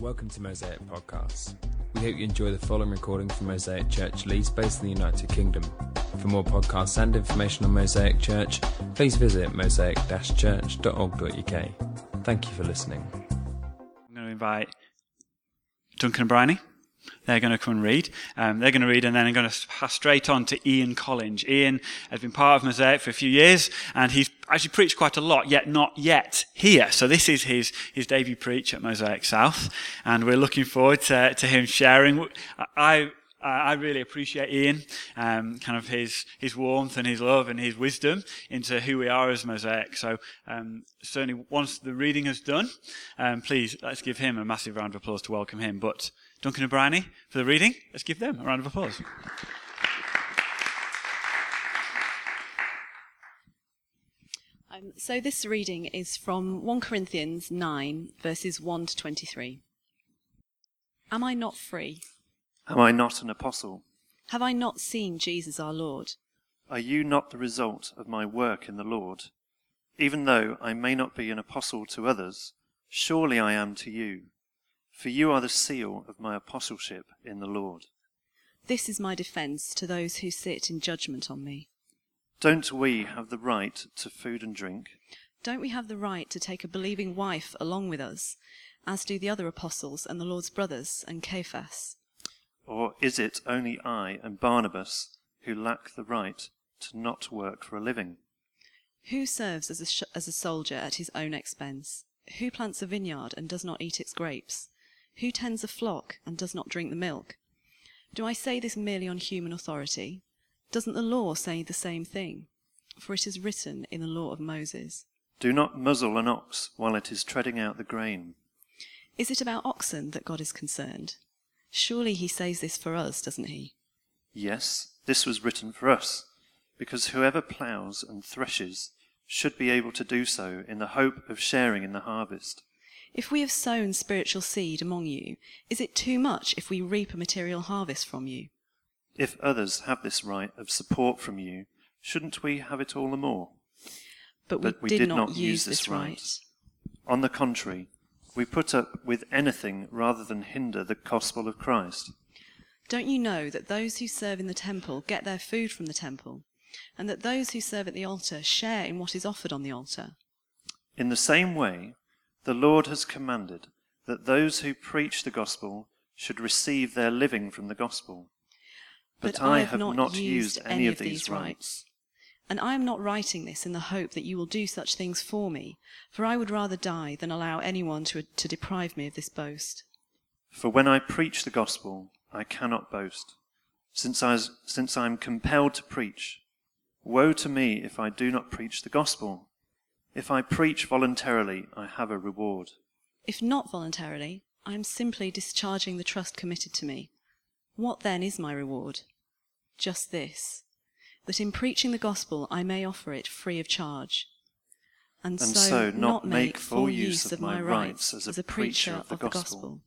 Welcome to Mosaic Podcasts. We hope you enjoy the following recording from Mosaic Church Leeds, based in the United Kingdom. For more podcasts and information on Mosaic Church, please visit mosaic-church.org.uk. Thank you for listening. I'm going to invite Duncan and Bryony. They're going to come and read. Um, they're going to read, and then I'm going to pass straight on to Ian Collinge. Ian has been part of Mosaic for a few years, and he's actually preached quite a lot, yet not yet here. So this is his, his debut preach at Mosaic South, and we're looking forward to, to him sharing. I, I really appreciate Ian, um, kind of his, his warmth and his love and his wisdom into who we are as Mosaic. So, um, certainly once the reading is done, um, please let's give him a massive round of applause to welcome him. But Duncan and Bryony for the reading. Let's give them a round of applause. Um, so this reading is from 1 Corinthians 9, verses 1 to 23. Am I not free? Am I not an apostle? Have I not seen Jesus our Lord? Are you not the result of my work in the Lord? Even though I may not be an apostle to others, surely I am to you, for you are the seal of my apostleship in the Lord. This is my defense to those who sit in judgment on me. Don't we have the right to food and drink? Don't we have the right to take a believing wife along with us, as do the other apostles and the Lord's brothers and Cephas? Or is it only I and Barnabas who lack the right to not work for a living? Who serves as a, sh- as a soldier at his own expense? Who plants a vineyard and does not eat its grapes? Who tends a flock and does not drink the milk? Do I say this merely on human authority? Doesn't the law say the same thing? For it is written in the law of Moses. Do not muzzle an ox while it is treading out the grain. Is it about oxen that God is concerned? Surely he says this for us, doesn't he? Yes, this was written for us, because whoever ploughs and threshes should be able to do so in the hope of sharing in the harvest. If we have sown spiritual seed among you, is it too much if we reap a material harvest from you? If others have this right of support from you, shouldn't we have it all the more? But we, But we did, did not, not use this right. right. On the contrary, we put up with anything rather than hinder the gospel of Christ. Don't you know that those who serve in the temple get their food from the temple, and that those who serve at the altar share in what is offered on the altar? In the same way, the Lord has commanded that those who preach the gospel should receive their living from the gospel. But, I have not, used any of these rights. And I am not writing this in the hope that you will do such things for me, for I would rather die than allow anyone to, to deprive me of this boast. For when I preach the gospel, I cannot boast, since I, since I am compelled to preach. Woe to me if I do not preach the gospel. If I preach voluntarily, I have a reward. If not voluntarily, I am simply discharging the trust committed to me. What then is my reward? Just this that in preaching the gospel I may offer it free of charge. And, And so not make full use of my rights as a preacher of the gospel.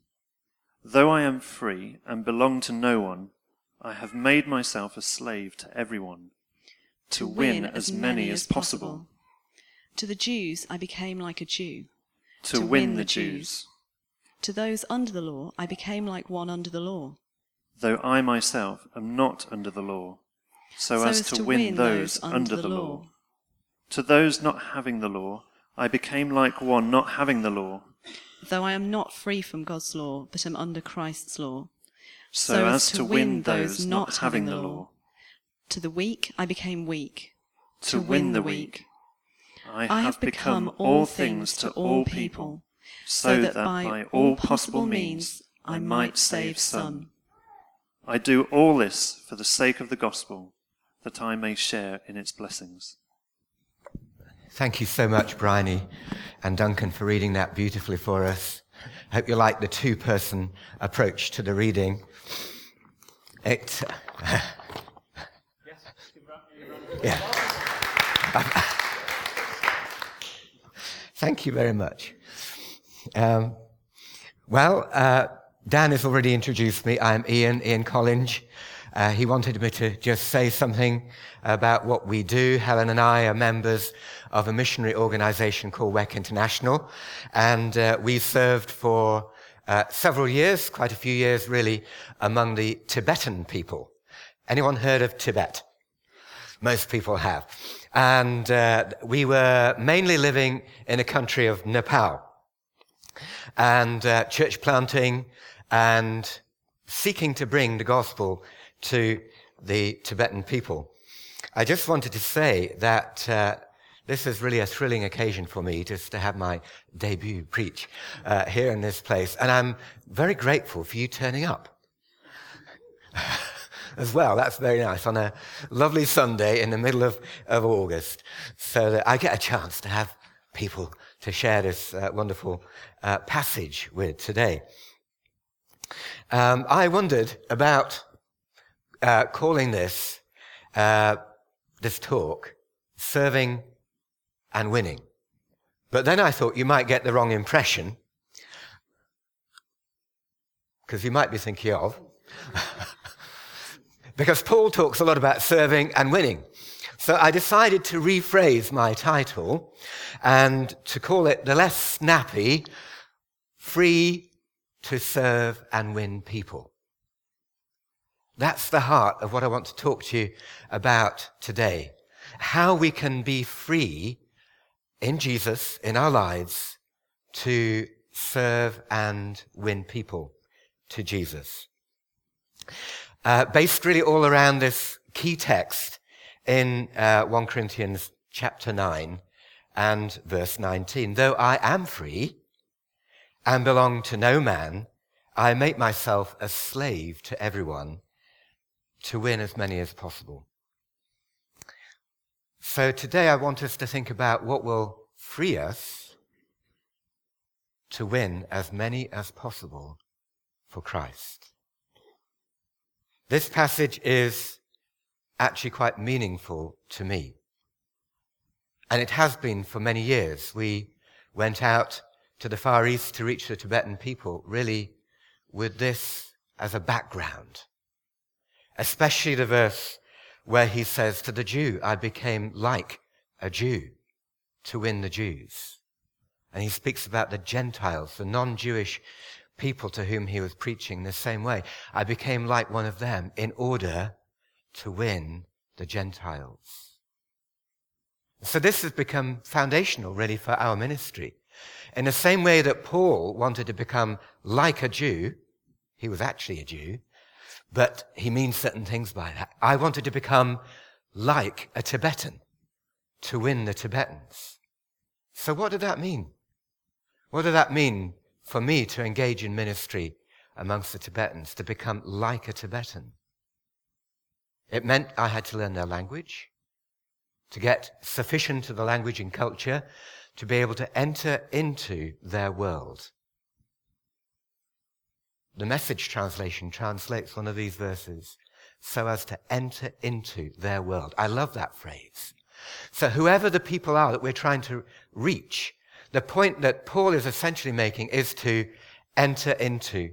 Though I am free and belong to no one, I have made myself a slave to everyone, to, win, as many as possible, To the Jews I became like a Jew. to, win the Jews, To those under the law I became like one under the law. Though I myself am not under the law, so, as, to, win, those under the law. To those not having the law, I became like one not having the law, Though I am not free from God's law, but am under Christ's law. so, as to win those not having the law. To the weak I became weak. To win the weak, I have become all things to all people, so that by all possible means I might save some. I do all this for the sake of the gospel, that I may share in its blessings. Thank you so much, Bryony and Duncan, for reading that beautifully for us. I hope you like the two person approach to the reading. It, yeah. Thank you very much. Um, well, uh, Dan has already introduced me. I'm Ian, Ian Collinge. Uh, he wanted me to just say something about what we do. Helen and I are members of a missionary organization called WEC International, and uh, we served for uh, several years, quite a few years really, among the Tibetan people. Anyone heard of Tibet? Most people have. And uh, we were mainly living in a country of Nepal. And uh, church planting and seeking to bring the gospel to the Tibetan people. I just wanted to say that uh, this is really a thrilling occasion for me just to have my debut preach uh, here in this place. And I'm very grateful for you turning up as well. That's very nice on a lovely Sunday in the middle of, of August so that I get a chance to have people to share this uh, wonderful uh, passage with today. Um, I wondered about uh, calling this, uh, this talk, serving and winning. But then I thought you might get the wrong impression, because you might be thinking of, because Paul talks a lot about serving and winning. So I decided to rephrase my title and to call it the less snappy, free to serve and win people. That's the heart of what I want to talk to you about today. How we can be free in Jesus, in our lives, to serve and win people to Jesus. Uh, based really all around this key text in uh, 1 Corinthians chapter 9 and verse 19. Though I am free and belong to no man, I make myself a slave to everyone to win as many as possible. So today I want us to think about what will free us to win as many as possible for Christ. This passage is actually quite meaningful to me. And it has been for many years. We went out to the Far East to reach the Tibetan people really with this as a background. Especially the verse where he says to the Jew, I became like a Jew to win the Jews. And he speaks about the Gentiles, the non-Jewish people to whom he was preaching the same way. I became like one of them in order to win the Gentiles. So this has become foundational really for our ministry. In the same way that Paul wanted to become like a Jew, he was actually a Jew, but he means certain things by that. I wanted to become like a Tibetan to win the Tibetans. So what did that mean? What did that mean for me to engage in ministry amongst the Tibetans, to become like a Tibetan? It meant I had to learn their language, to get sufficient of the language and culture to be able to enter into their world. The message translation translates one of these verses so as to enter into their world. I love that phrase. So whoever the people are that we're trying to reach, the point that Paul is essentially making is to enter into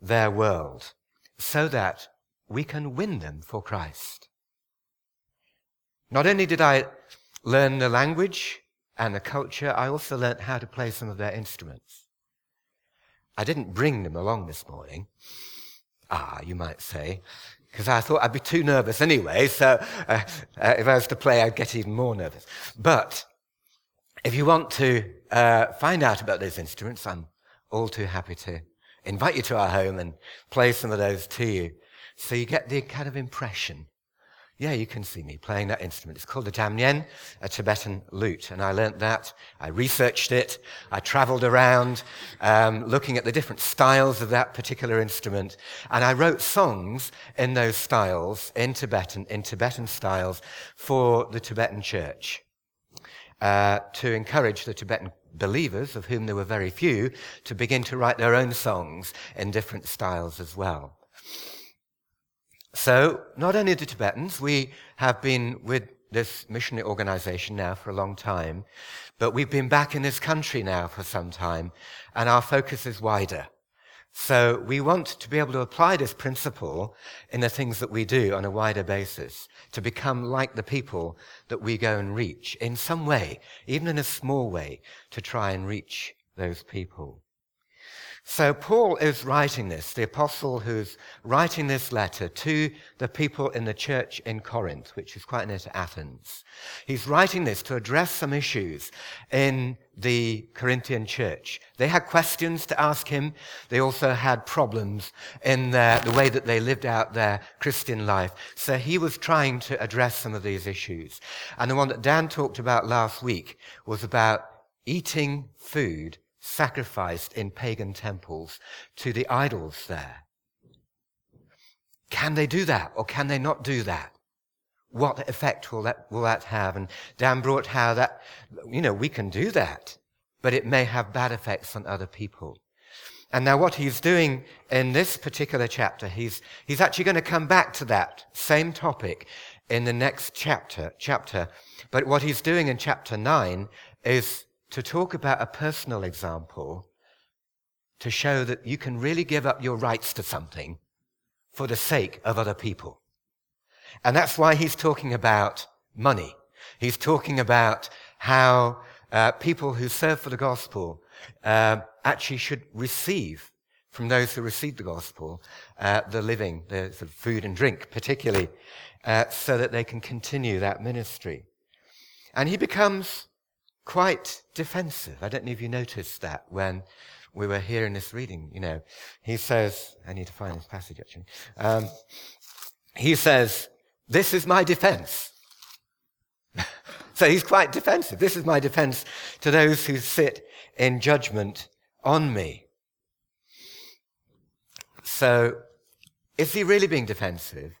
their world so that we can win them for Christ. Not only did I learn the language and the culture, I also learned how to play some of their instruments. I didn't bring them along this morning. Ah, you might say, because I thought I'd be too nervous anyway, so uh, uh, if I was to play, I'd get even more nervous. But if you want to uh, find out about those instruments, I'm all too happy to invite you to our home and play some of those to you so you get the kind of impression yeah, you can see me playing that instrument. It's called the damnyen, a Tibetan lute. And I learnt that. I researched it. I traveled around, um, looking at the different styles of that particular instrument. And I wrote songs in those styles, in Tibetan, in Tibetan styles, for the Tibetan church, uh, to encourage the Tibetan believers, of whom there were very few, to begin to write their own songs in different styles as well. So, not only the Tibetans, we have been with this missionary organization now for a long time, but we've been back in this country now for some time, and our focus is wider. So we want to be able to apply this principle in the things that we do on a wider basis, to become like the people that we go and reach in some way, even in a small way, to try and reach those people. So Paul is writing this, the apostle who's writing this letter to the people in the church in Corinth, which is quite near to Athens. He's writing this to address some issues in the Corinthian church. They had questions to ask him. They also had problems in their, the way that they lived out their Christian life. So he was trying to address some of these issues. And the one that Dan talked about last week was about eating food sacrificed in pagan temples to the idols there. Can they do that or can they not do that? What effect will that, will that have? And Dan brought how that, you know, we can do that, but it may have bad effects on other people. And now what he's doing in this particular chapter, he's, he's actually going to come back to that same topic in the next chapter, chapter. But what he's doing in chapter nine is to talk about a personal example to show that you can really give up your rights to something for the sake of other people. And that's why he's talking about money. He's talking about how uh, people who serve for the gospel uh, actually should receive from those who receive the gospel uh, the living, the sort of food and drink, particularly, uh, so that they can continue that ministry. And he becomes quite defensive. I don't know if you noticed that when we were hearing this reading. You know, he says, I need to find this passage actually. Um, he says, This is my defense. so he's quite defensive. This is my defense to those who sit in judgment on me. So, is he really being defensive?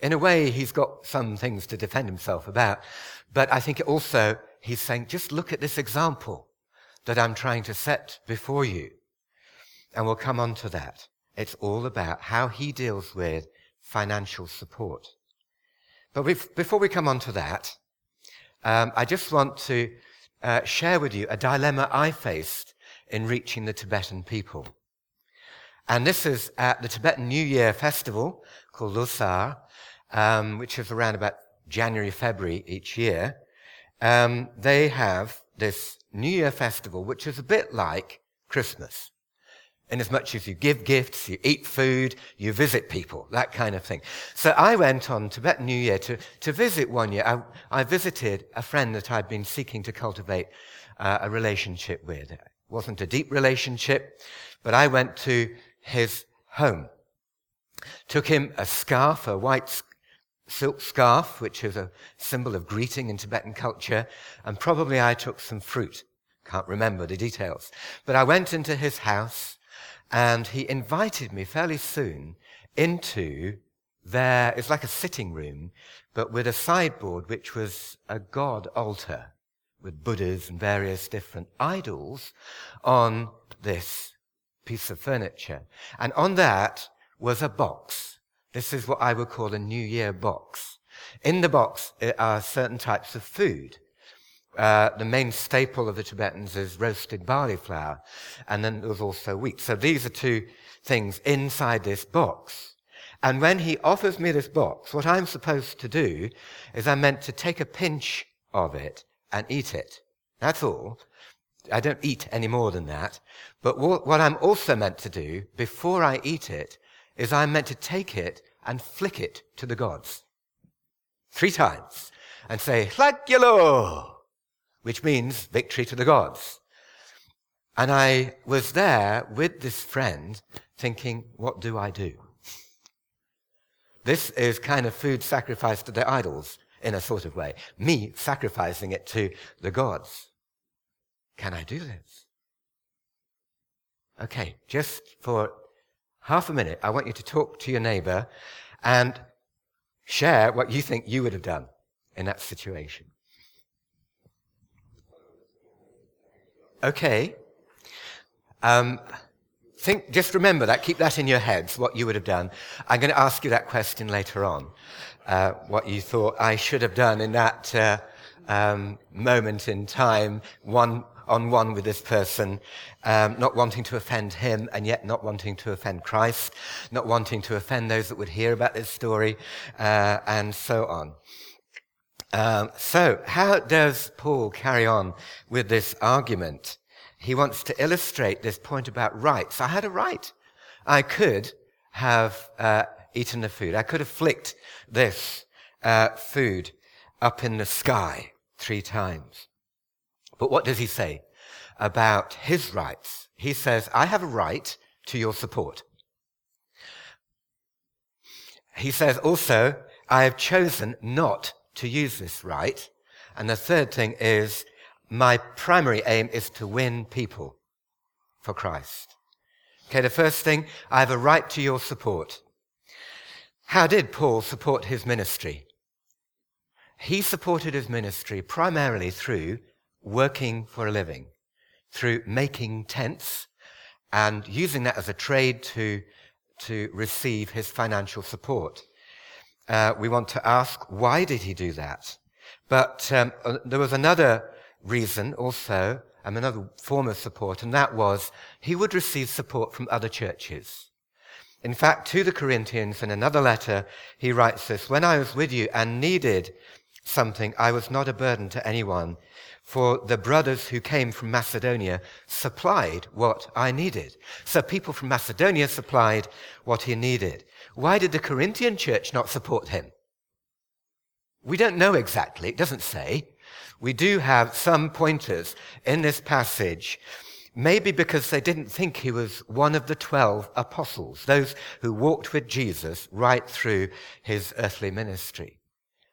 In a way, he's got some things to defend himself about, but I think also he's saying, just look at this example that I'm trying to set before you. And we'll come on to that. It's all about how he deals with financial support. But before we come on to that, um, I just want to uh, share with you a dilemma I faced in reaching the Tibetan people. And this is at the Tibetan New Year festival called Losar, um, which is around about January, February each year um, they have this New Year festival, which is a bit like Christmas. In as much as you give gifts, you eat food, you visit people, that kind of thing. So I went on Tibetan New Year to, to visit one year. I, I visited a friend that I'd been seeking to cultivate uh, a relationship with. It wasn't a deep relationship, but I went to his home. Took him a scarf, a white silk scarf, which is a symbol of greeting in Tibetan culture, and probably I took some fruit. Can't remember the details. But I went into his house, and he invited me fairly soon into there. It's like a sitting room, but with a sideboard which was a god altar with Buddhas and various different idols on this piece of furniture. And on that was a box this is what I would call a New Year box. In the box are certain types of food. Uh, the main staple of the Tibetans is roasted barley flour, and then there's also wheat. So these are two things inside this box. And when he offers me this box, what I'm supposed to do is I'm meant to take a pinch of it and eat it. That's all. I don't eat any more than that. But what I'm also meant to do before I eat it is I'm meant to take it and flick it to the gods. Three times. And say, Hlagyalo, which means victory to the gods. And I was there with this friend thinking, what do I do? This is kind of food sacrificed to the idols in a sort of way. Me sacrificing it to the gods. Can I do this? Okay, just for half a minute, I want you to talk to your neighbor and share what you think you would have done in that situation. Okay. Um, think, just remember that. Keep that in your heads, what you would have done. I'm going to ask you that question later on. Uh, what you thought I should have done in that uh, um, moment in time, one on one with this person, um, not wanting to offend him and yet not wanting to offend Christ, not wanting to offend those that would hear about this story, uh, and so on. Um, so, how does Paul carry on with this argument? he wants to illustrate this point about rights. I had a right. I could have uh, eaten the food. I could have flicked this uh, food up in the sky three times. But what does he say about his rights? He says, I have a right to your support. He says also, I have chosen not to use this right. And the third thing is, my primary aim is to win people for Christ. Okay, the first thing, I have a right to your support. How did Paul support his ministry? He supported his ministry primarily through working for a living, through making tents and using that as a trade to, to receive his financial support. Uh, we want to ask, why did he do that? But um, uh, there was another reason also, and another form of support, and that was he would receive support from other churches. In fact, to the Corinthians, in another letter, he writes this, When I was with you and needed something, I was not a burden to anyone, for the brothers who came from Macedonia supplied what I needed. So people from Macedonia supplied what he needed. Why did the Corinthian church not support him? We don't know exactly. It doesn't say. We do have some pointers in this passage. Maybe because they didn't think he was one of the twelve apostles, those who walked with Jesus right through his earthly ministry.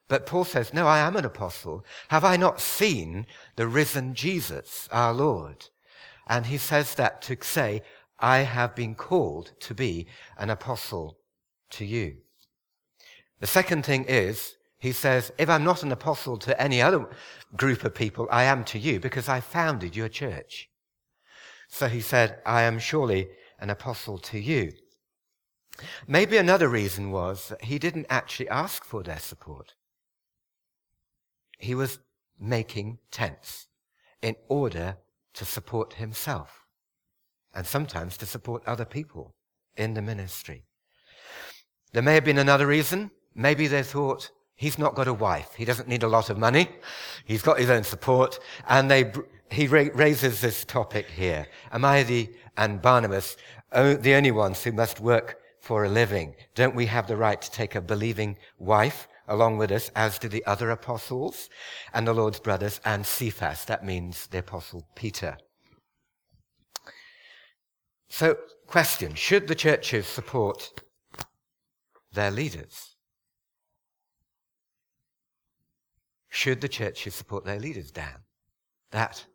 But Paul says, No, I am an apostle. Have I not seen the risen Jesus, our Lord? And he says that to say, I have been called to be an apostle to you. The second thing is, he says, if I'm not an apostle to any other group of people, I am to you because I founded your church. So he said, I am surely an apostle to you. Maybe another reason was that he didn't actually ask for their support. He was making tents in order to support himself and sometimes to support other people in the ministry. There may have been another reason. Maybe they thought he's not got a wife. He doesn't need a lot of money. He's got his own support. And they, he raises this topic here. Am I the, and Barnabas, the only ones who must work for a living? Don't we have the right to take a believing wife along with us, as do the other apostles and the Lord's brothers and Cephas. That means the apostle Peter. So, question, should the churches support their leaders? Should the churches support their leaders, Dan? That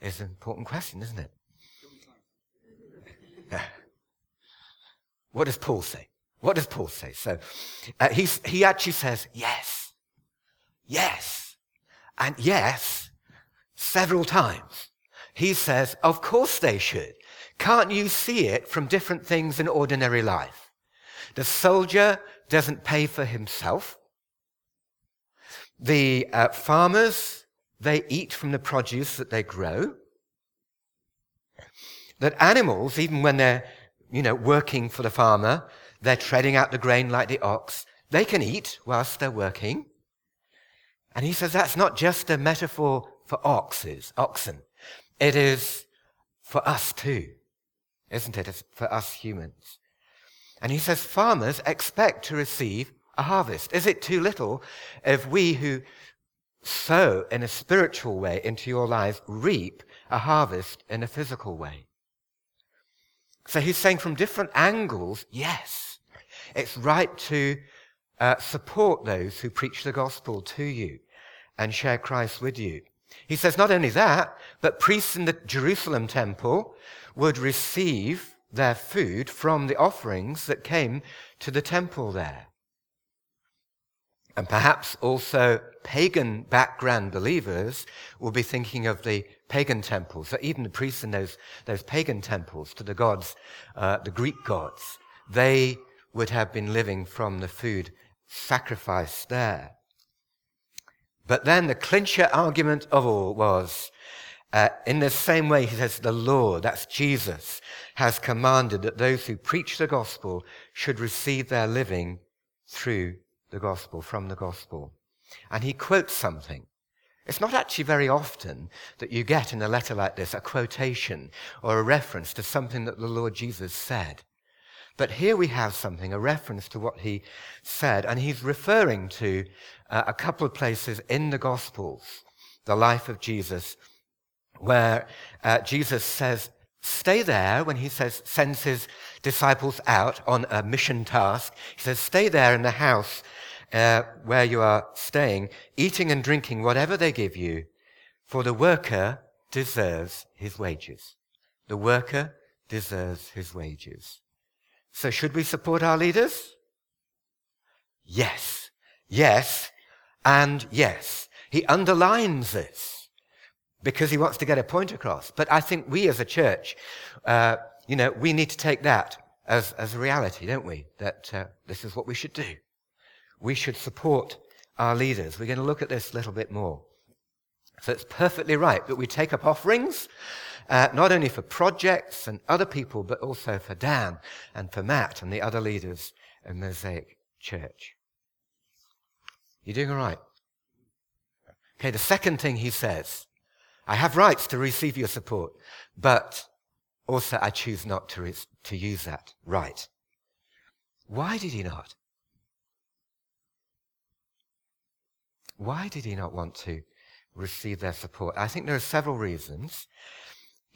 is an important question, isn't it? What does Paul say? What does Paul say? So uh, he actually says yes, yes, and yes several times. He says, of course they should. Can't you see it from different things in ordinary life? The soldier doesn't pay for himself. The uh, farmers, they eat from the produce that they grow. That animals, even when they're, you know, working for the farmer, they're treading out the grain like the ox. They can eat whilst they're working. And he says that's not just a metaphor for oxes, oxen. It is for us too, isn't it? It's for us humans. And he says farmers expect to receive a harvest. Is it too little if we who sow in a spiritual way into your lives reap a harvest in a physical way? So he's saying from different angles, yes. It's right to uh, support those who preach the gospel to you and share Christ with you. He says not only that, but priests in the Jerusalem temple would receive their food from the offerings that came to the temple there. And perhaps also pagan background believers will be thinking of the pagan temples, or even the priests in those, those pagan temples to the gods, uh, the Greek gods. They would have been living from the food sacrificed there. But then the clincher argument of all was, uh, in the same way, he says, the Lord, that's Jesus, has commanded that those who preach the gospel should receive their living through the gospel, from the gospel. And he quotes something. It's not actually very often that you get in a letter like this a quotation or a reference to something that the Lord Jesus said. But here we have something, a reference to what he said, and he's referring to uh, a couple of places in the Gospels, the life of Jesus, where uh, Jesus says, stay there when he says, sends his disciples out on a mission task. He says, stay there in the house uh, where you are staying, eating and drinking whatever they give you, for the worker deserves his wages. The worker deserves his wages. So should we support our leaders? Yes, yes, and yes. He underlines this because he wants to get a point across. But I think we as a church, uh, you know, we need to take that as, as a reality, don't we? That uh, this is what we should do we should support our leaders. We're going to look at this a little bit more. So it's perfectly right that we take up offerings, uh, not only for projects and other people, but also for Dan and for Matt and the other leaders in Mosaic Church. You're doing all right? Okay, the second thing he says, I have rights to receive your support, but also I choose not to, re- to use that right. Why did he not? Why did he not want to receive their support? I think there are several reasons.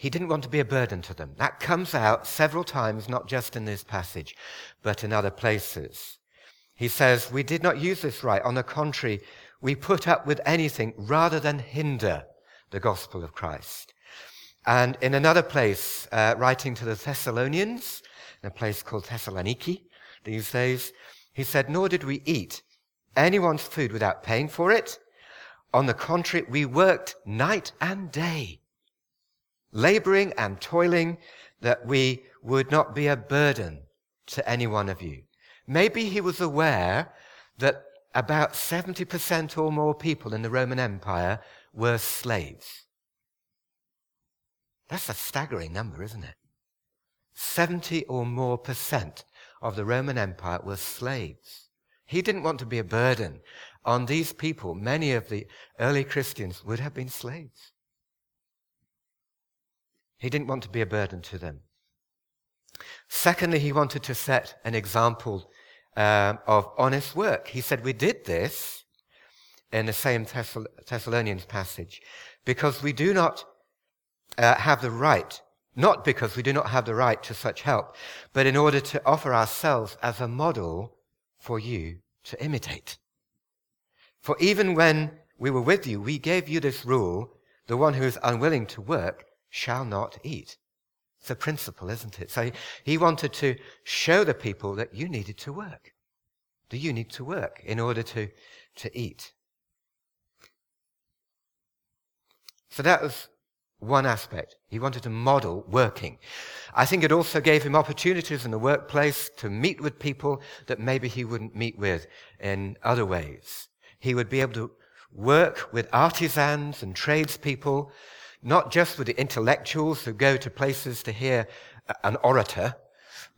He didn't want to be a burden to them. That comes out several times, not just in this passage, but in other places. He says, We did not use this right. On the contrary, we put up with anything rather than hinder the gospel of Christ. And in another place, uh, writing to the Thessalonians, in a place called Thessaloniki these days, he said, Nor did we eat anyone's food without paying for it. On the contrary, we worked night and day, laboring and toiling that we would not be a burden to any one of you. Maybe he was aware that about 70% or more people in the Roman Empire were slaves. That's a staggering number, isn't it? 70 or more percent of the Roman Empire were slaves. He didn't want to be a burden on these people. Many of the early Christians would have been slaves. He didn't want to be a burden to them. Secondly, he wanted to set an example um, of honest work. He said, We did this in the same Thessalonians passage because we do not uh, have the right, not because we do not have the right to such help, but in order to offer ourselves as a model for you to imitate. For even when we were with you, we gave you this rule the one who is unwilling to work shall not eat. It's a principle, isn't it? So he wanted to show the people that you needed to work. Do you need to work in order to, to eat? So that was one aspect. He wanted to model working. I think it also gave him opportunities in the workplace to meet with people that maybe he wouldn't meet with in other ways. He would be able to work with artisans and tradespeople, not just with the intellectuals who go to places to hear an orator,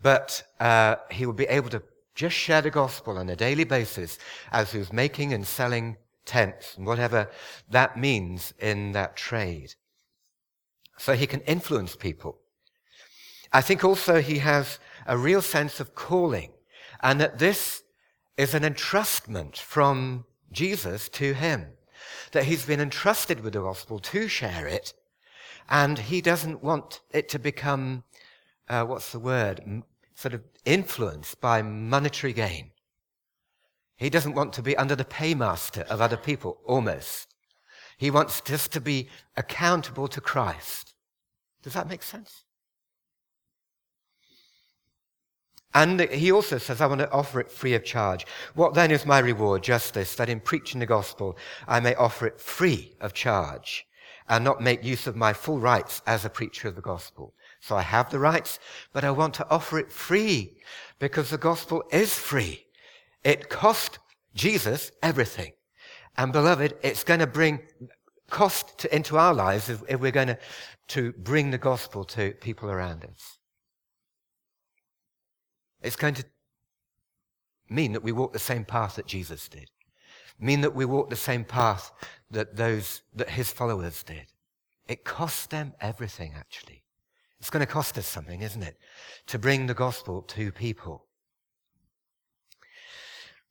but uh, he would be able to just share the gospel on a daily basis as was making and selling tents and whatever that means in that trade so he can influence people. I think also he has a real sense of calling and that this is an entrustment from Jesus to him. That he's been entrusted with the gospel to share it and he doesn't want it to become, uh, what's the word, M- sort of influenced by monetary gain. He doesn't want to be under the paymaster of other people, almost. He wants just to be accountable to Christ. Does that make sense? And he also says, I want to offer it free of charge. What then is my reward? Just this, that in preaching the gospel, I may offer it free of charge and not make use of my full rights as a preacher of the gospel. So I have the rights, but I want to offer it free because the gospel is free. It cost Jesus everything. And beloved, it's going to bring cost to, into our lives if, if we're going to, to bring the gospel to people around us. It's going to mean that we walk the same path that Jesus did. mean that we walk the same path that those, that his followers did. It cost them everything, actually. It's going to cost us something, isn't it? To bring the gospel to people.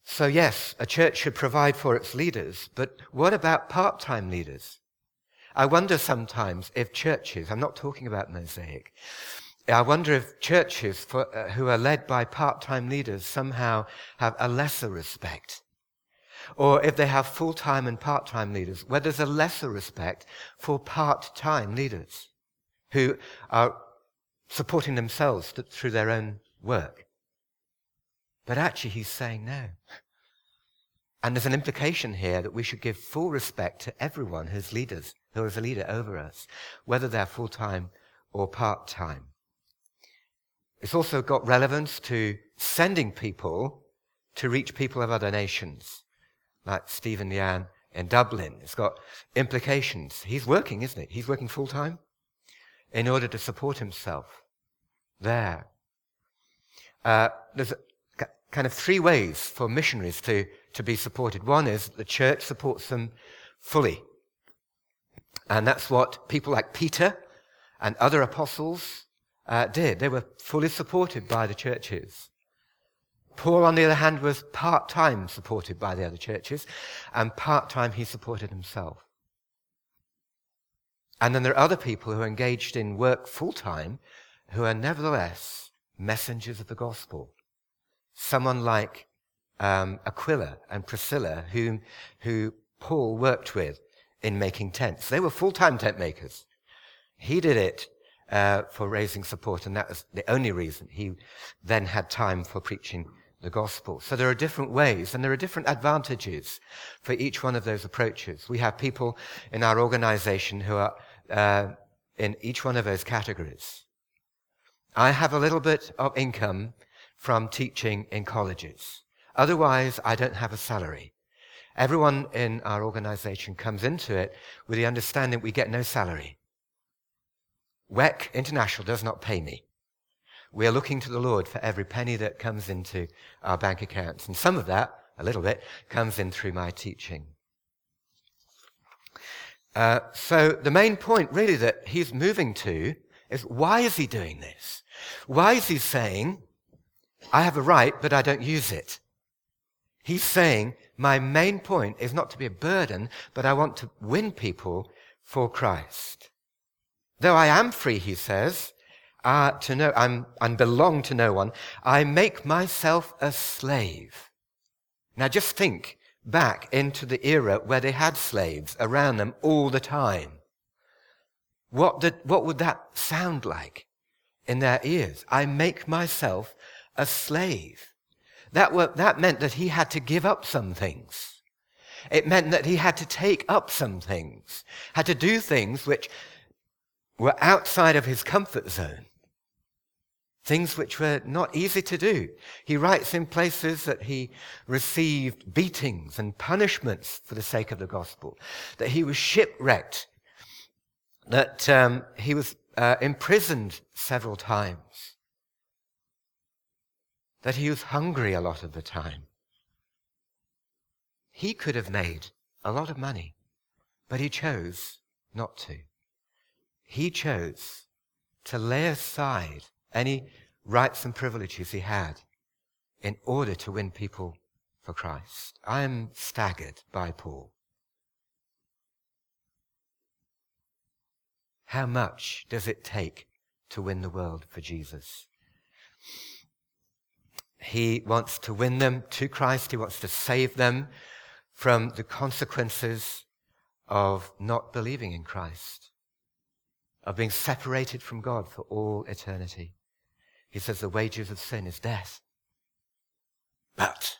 So yes, a church should provide for its leaders, but what about part-time leaders? I wonder sometimes if churches, I'm not talking about Mosaic, I wonder if churches for, uh, who are led by part-time leaders somehow have a lesser respect. Or if they have full-time and part-time leaders, where there's a lesser respect for part-time leaders who are supporting themselves through their own work. But actually he's saying no. And there's an implication here that we should give full respect to everyone who's leaders, who is a leader over us, whether they're full-time or part-time. It's also got relevance to sending people to reach people of other nations, like Stephen Lian in Dublin. It's got implications. He's working, isn't it? He's working full time in order to support himself there. Uh, there's kind of three ways for missionaries to, to be supported. One is the church supports them fully. And that's what people like Peter and other apostles uh, did. They were fully supported by the churches. Paul, on the other hand, was part-time supported by the other churches, and part-time he supported himself. And then there are other people who are engaged in work full-time who are nevertheless messengers of the gospel. Someone like um, Aquila and Priscilla, whom, who Paul worked with in making tents. They were full-time tent makers. He did it uh, for raising support, and that was the only reason he then had time for preaching the gospel. So there are different ways, and there are different advantages for each one of those approaches. We have people in our organization who are uh, in each one of those categories. I have a little bit of income from teaching in colleges. Otherwise, I don't have a salary. Everyone in our organization comes into it with the understanding we get no salary. WEC International does not pay me. We are looking to the Lord for every penny that comes into our bank accounts. And some of that, a little bit, comes in through my teaching. Uh, so the main point really that he's moving to is why is he doing this? Why is he saying, I have a right, but I don't use it? He's saying, my main point is not to be a burden, but I want to win people for Christ. Though I am free, he says, uh, to know, I'm, and belong to no one, I make myself a slave. Now just think back into the era where they had slaves around them all the time. What, did, what would that sound like in their ears? I make myself a slave. That, were, that meant that he had to give up some things. It meant that he had to take up some things, had to do things which were outside of his comfort zone. Things which were not easy to do. He writes in places that he received beatings and punishments for the sake of the gospel, that he was shipwrecked, that um, he was uh, imprisoned several times, that he was hungry a lot of the time. He could have made a lot of money, but he chose not to he chose to lay aside any rights and privileges he had in order to win people for Christ. I am staggered by Paul. How much does it take to win the world for Jesus? He wants to win them to Christ. He wants to save them from the consequences of not believing in Christ of being separated from God for all eternity. He says the wages of sin is death. But,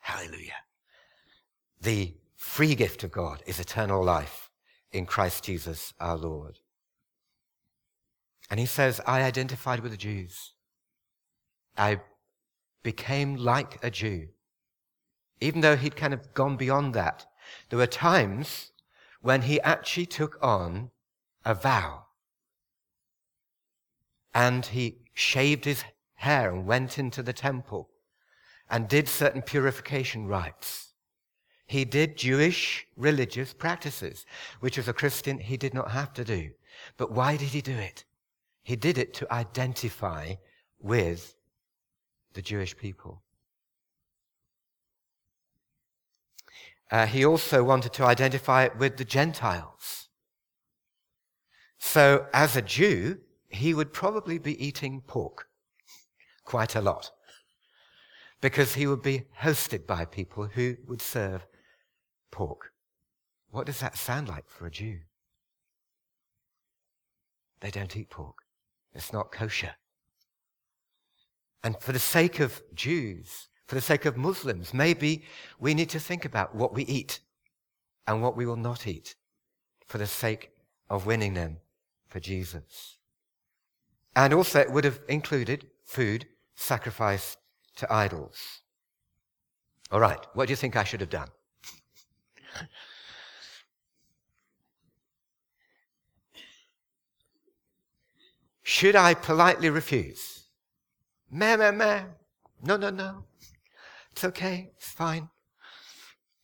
hallelujah, the free gift of God is eternal life in Christ Jesus our Lord. And he says, I identified with the Jews. I became like a Jew. Even though he'd kind of gone beyond that, there were times when he actually took on a vow. And he shaved his hair and went into the temple and did certain purification rites He did Jewish religious practices, which as a Christian he did not have to do. But why did he do it? He did it to identify with the Jewish people. Uh, he also wanted to identify it with the Gentiles. So as a Jew, he would probably be eating pork quite a lot because he would be hosted by people who would serve pork. What does that sound like for a Jew? They don't eat pork. It's not kosher. And for the sake of Jews, for the sake of Muslims, maybe we need to think about what we eat and what we will not eat for the sake of winning them for Jesus. And also it would have included food sacrificed to idols. All right, what do you think I should have done? Should I politely refuse? Meh, meh, meh. No, no, no. It's okay. It's fine.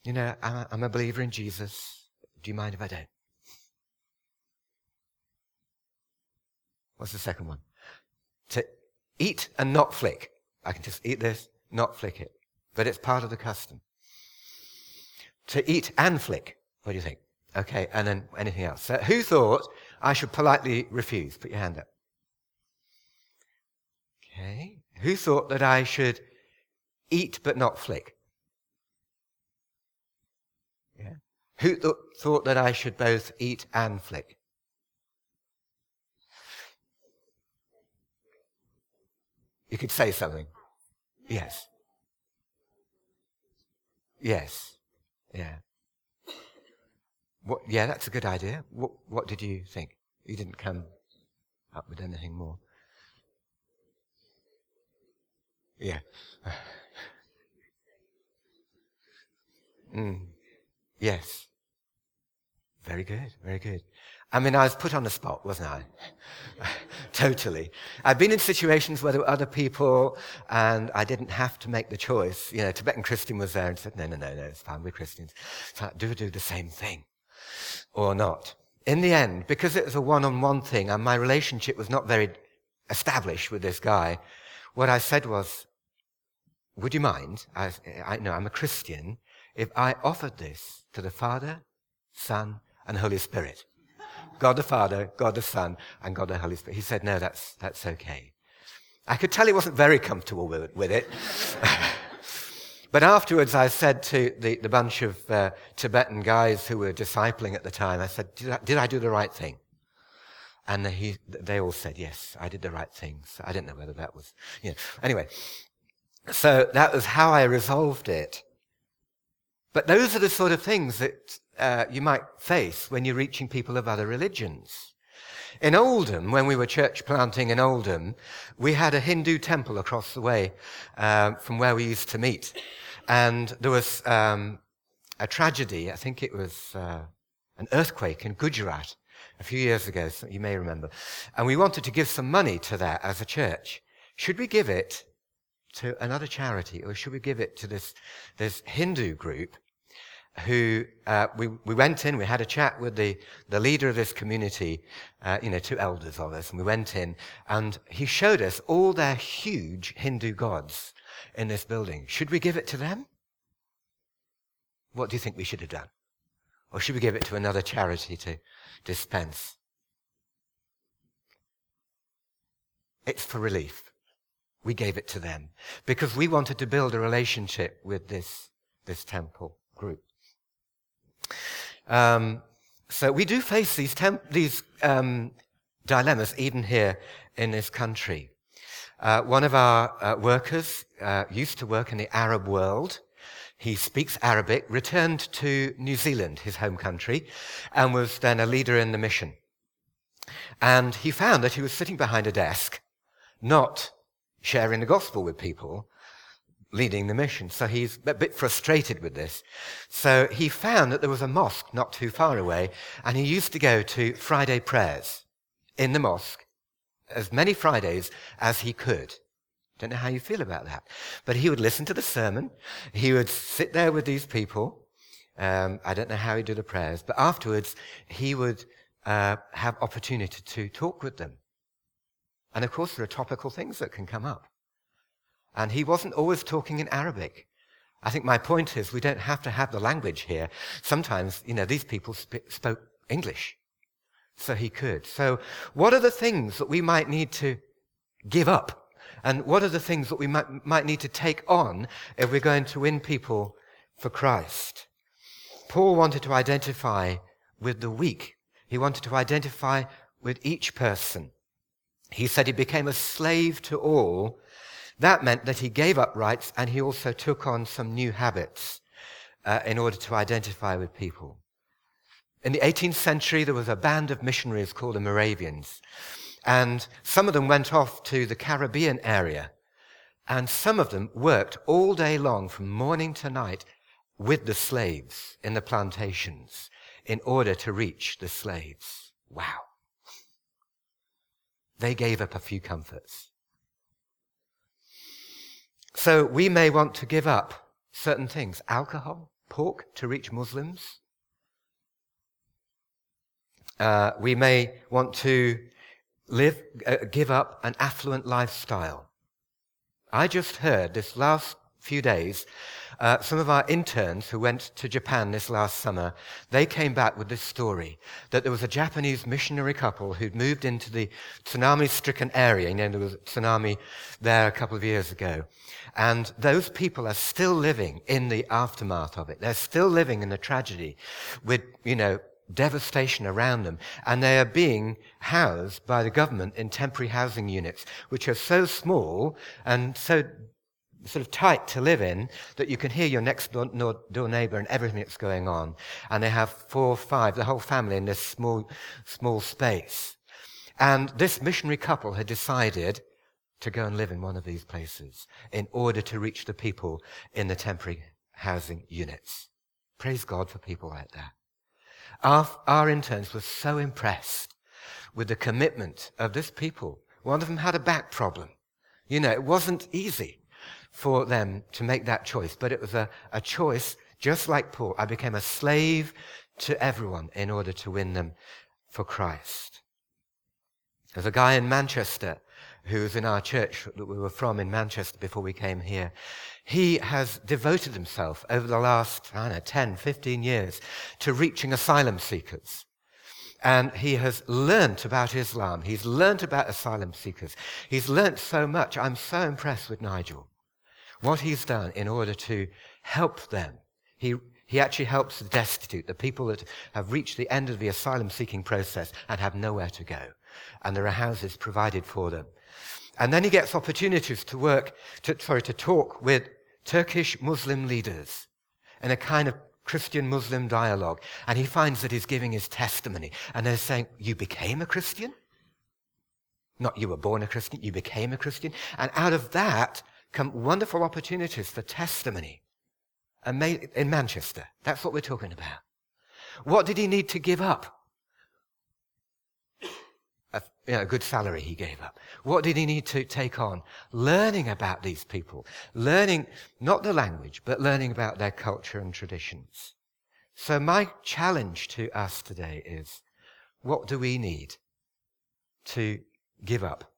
You know, I'm a, believer in Jesus. Do you mind if I don't? What's the second one? To eat and not flick. I can just eat this, not flick it. But it's part of the custom. To eat and flick. What do you think? Okay, and then anything else? So who thought I should politely refuse? Put your hand up. Okay. Who thought that I should eat but not flick? Yeah. Who th- thought that I should both eat and flick? You could say something. Yes. Yes. Yeah. What, yeah, that's a good idea. What, what did you think? You didn't come up with anything more. Yeah. mm. Yes. Very good, very good. I mean, I was put on the spot, wasn't I? totally. I've been in situations where there were other people and I didn't have to make the choice. You know, Tibetan Christian was there and said, no, no, no, no, it's fine, we're Christians. So do do the same thing or not. In the end, because it was a one-on-one thing and my relationship was not very established with this guy, what I said was, would you mind? I, I I'm a Christian. If I offered this to the Father, Son, and Holy Spirit, God the Father, God the Son, and God the Holy Spirit. He said, no, that's, that's okay. I could tell he wasn't very comfortable with it. With it. but afterwards, I said to the, the bunch of uh, Tibetan guys who were discipling at the time, I said, did I, did I do the right thing? And he, they all said, yes, I did the right thing. So I didn't know whether that was, you know. Anyway, so that was how I resolved it. But those are the sort of things that uh, you might face when you're reaching people of other religions. In Oldham, when we were church planting in Oldham, we had a Hindu temple across the way uh, from where we used to meet. And there was um, a tragedy, I think it was uh, an earthquake in Gujarat a few years ago, so you may remember. And we wanted to give some money to that as a church. Should we give it to another charity or should we give it to this, this Hindu group who uh, we, we went in, we had a chat with the, the leader of this community, uh, you know, two elders of us, and we went in, and he showed us all their huge Hindu gods in this building. Should we give it to them? What do you think we should have done? Or should we give it to another charity to dispense? It's for relief. We gave it to them because we wanted to build a relationship with this, this temple group. Um, so we do face these, temp- these um, dilemmas even here in this country. Uh, one of our uh, workers uh, used to work in the Arab world. He speaks Arabic, returned to New Zealand, his home country, and was then a leader in the mission. And he found that he was sitting behind a desk, not sharing the gospel with people, leading the mission. So he's a bit frustrated with this. So he found that there was a mosque not too far away, and he used to go to Friday prayers in the mosque as many Fridays as he could. Don't know how you feel about that. But he would listen to the sermon. He would sit there with these people. Um, I don't know how he'd do the prayers, but afterwards he would uh, have opportunity to talk with them. And of course, there are topical things that can come up. And he wasn't always talking in Arabic. I think my point is we don't have to have the language here. Sometimes, you know, these people sp- spoke English. So he could. So what are the things that we might need to give up? And what are the things that we might, might need to take on if we're going to win people for Christ? Paul wanted to identify with the weak. He wanted to identify with each person. He said he became a slave to all. That meant that he gave up rights and he also took on some new habits uh, in order to identify with people. In the 18th century, there was a band of missionaries called the Moravians. And some of them went off to the Caribbean area. And some of them worked all day long from morning to night with the slaves in the plantations in order to reach the slaves. Wow. They gave up a few comforts. So we may want to give up certain things alcohol, pork to reach Muslims. Uh, we may want to live, uh, give up an affluent lifestyle. I just heard this last few days, uh, some of our interns who went to Japan this last summer, they came back with this story that there was a Japanese missionary couple who'd moved into the tsunami-stricken area. You know, there was a tsunami there a couple of years ago. And those people are still living in the aftermath of it. They're still living in the tragedy with, you know, devastation around them. And they are being housed by the government in temporary housing units, which are so small and so sort of tight to live in that you can hear your next door, door neighbor and everything that's going on. And they have four or five, the whole family in this small, small space. And this missionary couple had decided to go and live in one of these places in order to reach the people in the temporary housing units. Praise God for people like that. Our, our interns were so impressed with the commitment of this people. One of them had a back problem. You know, it wasn't easy for them to make that choice, but it was a, a choice just like Paul. I became a slave to everyone in order to win them for Christ. There's a guy in Manchester who was in our church that we were from in Manchester before we came here. He has devoted himself over the last, I don't know, 10, 15 years to reaching asylum seekers. And he has learnt about Islam. He's learnt about asylum seekers. He's learnt so much. I'm so impressed with Nigel. What he's done in order to help them. He, he actually helps the destitute, the people that have reached the end of the asylum seeking process and have nowhere to go. And there are houses provided for them. And then he gets opportunities to work, to, sorry, to talk with Turkish Muslim leaders in a kind of Christian Muslim dialogue. And he finds that he's giving his testimony. And they're saying, You became a Christian? Not you were born a Christian, you became a Christian. And out of that come wonderful opportunities for testimony in Manchester. That's what we're talking about. What did he need to give up? A, you know, a good salary he gave up. What did he need to take on? Learning about these people. Learning not the language, but learning about their culture and traditions. So my challenge to us today is, what do we need to give up?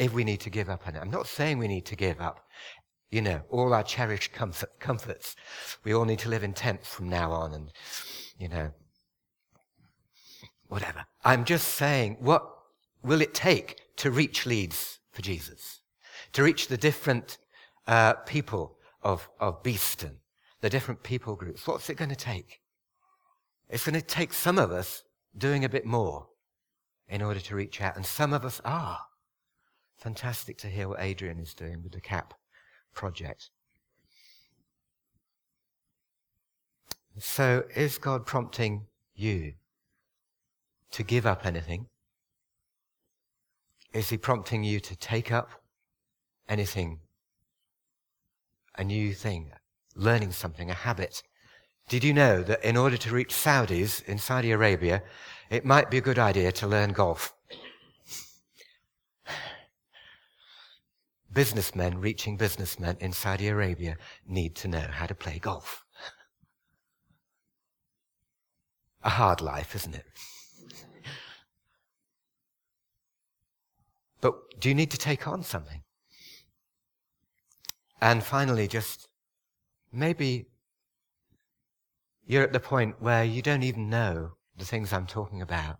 If we need to give up on it. I'm not saying we need to give up, you know, all our cherished comfort, comforts. We all need to live in tents from now on and, you know, whatever. I'm just saying, what will it take to reach Leeds for Jesus? To reach the different uh, people of, of Beeston, the different people groups? What's it going to take? It's going to take some of us doing a bit more in order to reach out, and some of us are. Fantastic to hear what Adrian is doing with the CAP project. So, is God prompting you to give up anything? Is he prompting you to take up anything? A new thing, learning something, a habit. Did you know that in order to reach Saudis in Saudi Arabia, it might be a good idea to learn golf? Businessmen reaching businessmen in Saudi Arabia need to know how to play golf. a hard life, isn't it? But do you need to take on something? And finally, just maybe you're at the point where you don't even know the things I'm talking about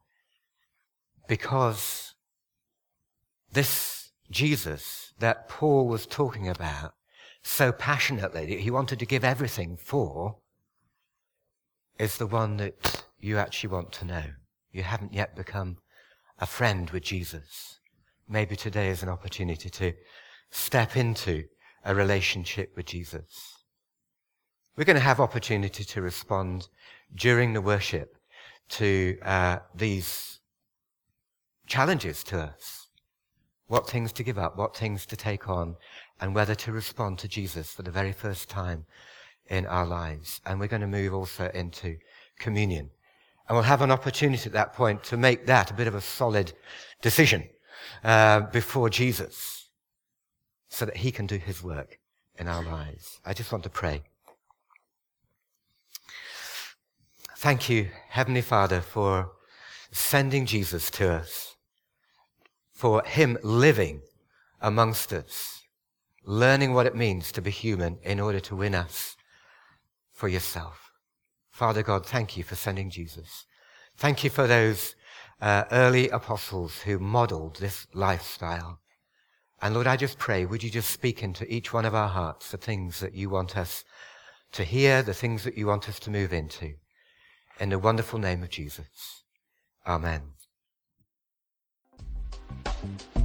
because this Jesus that Paul was talking about so passionately that he wanted to give everything for is the one that you actually want to know. You haven't yet become a friend with Jesus. Maybe today is an opportunity to step into a relationship with Jesus. We're going to have opportunity to respond during the worship to uh, these challenges to us. What things to give up, what things to take on, and whether to respond to Jesus for the very first time in our lives. And we're going to move also into communion. And we'll have an opportunity at that point to make that a bit of a solid decision uh, before Jesus so that he can do his work in our lives. I just want to pray. Thank you, Heavenly Father, for sending Jesus to us, for him living amongst us, learning what it means to be human in order to win us for yourself. Father God, thank you for sending Jesus. Thank you for those uh, early apostles who modeled this lifestyle. And Lord, I just pray, would you just speak into each one of our hearts the things that you want us to hear, the things that you want us to move into. In the wonderful name of Jesus. Amen. Thank you.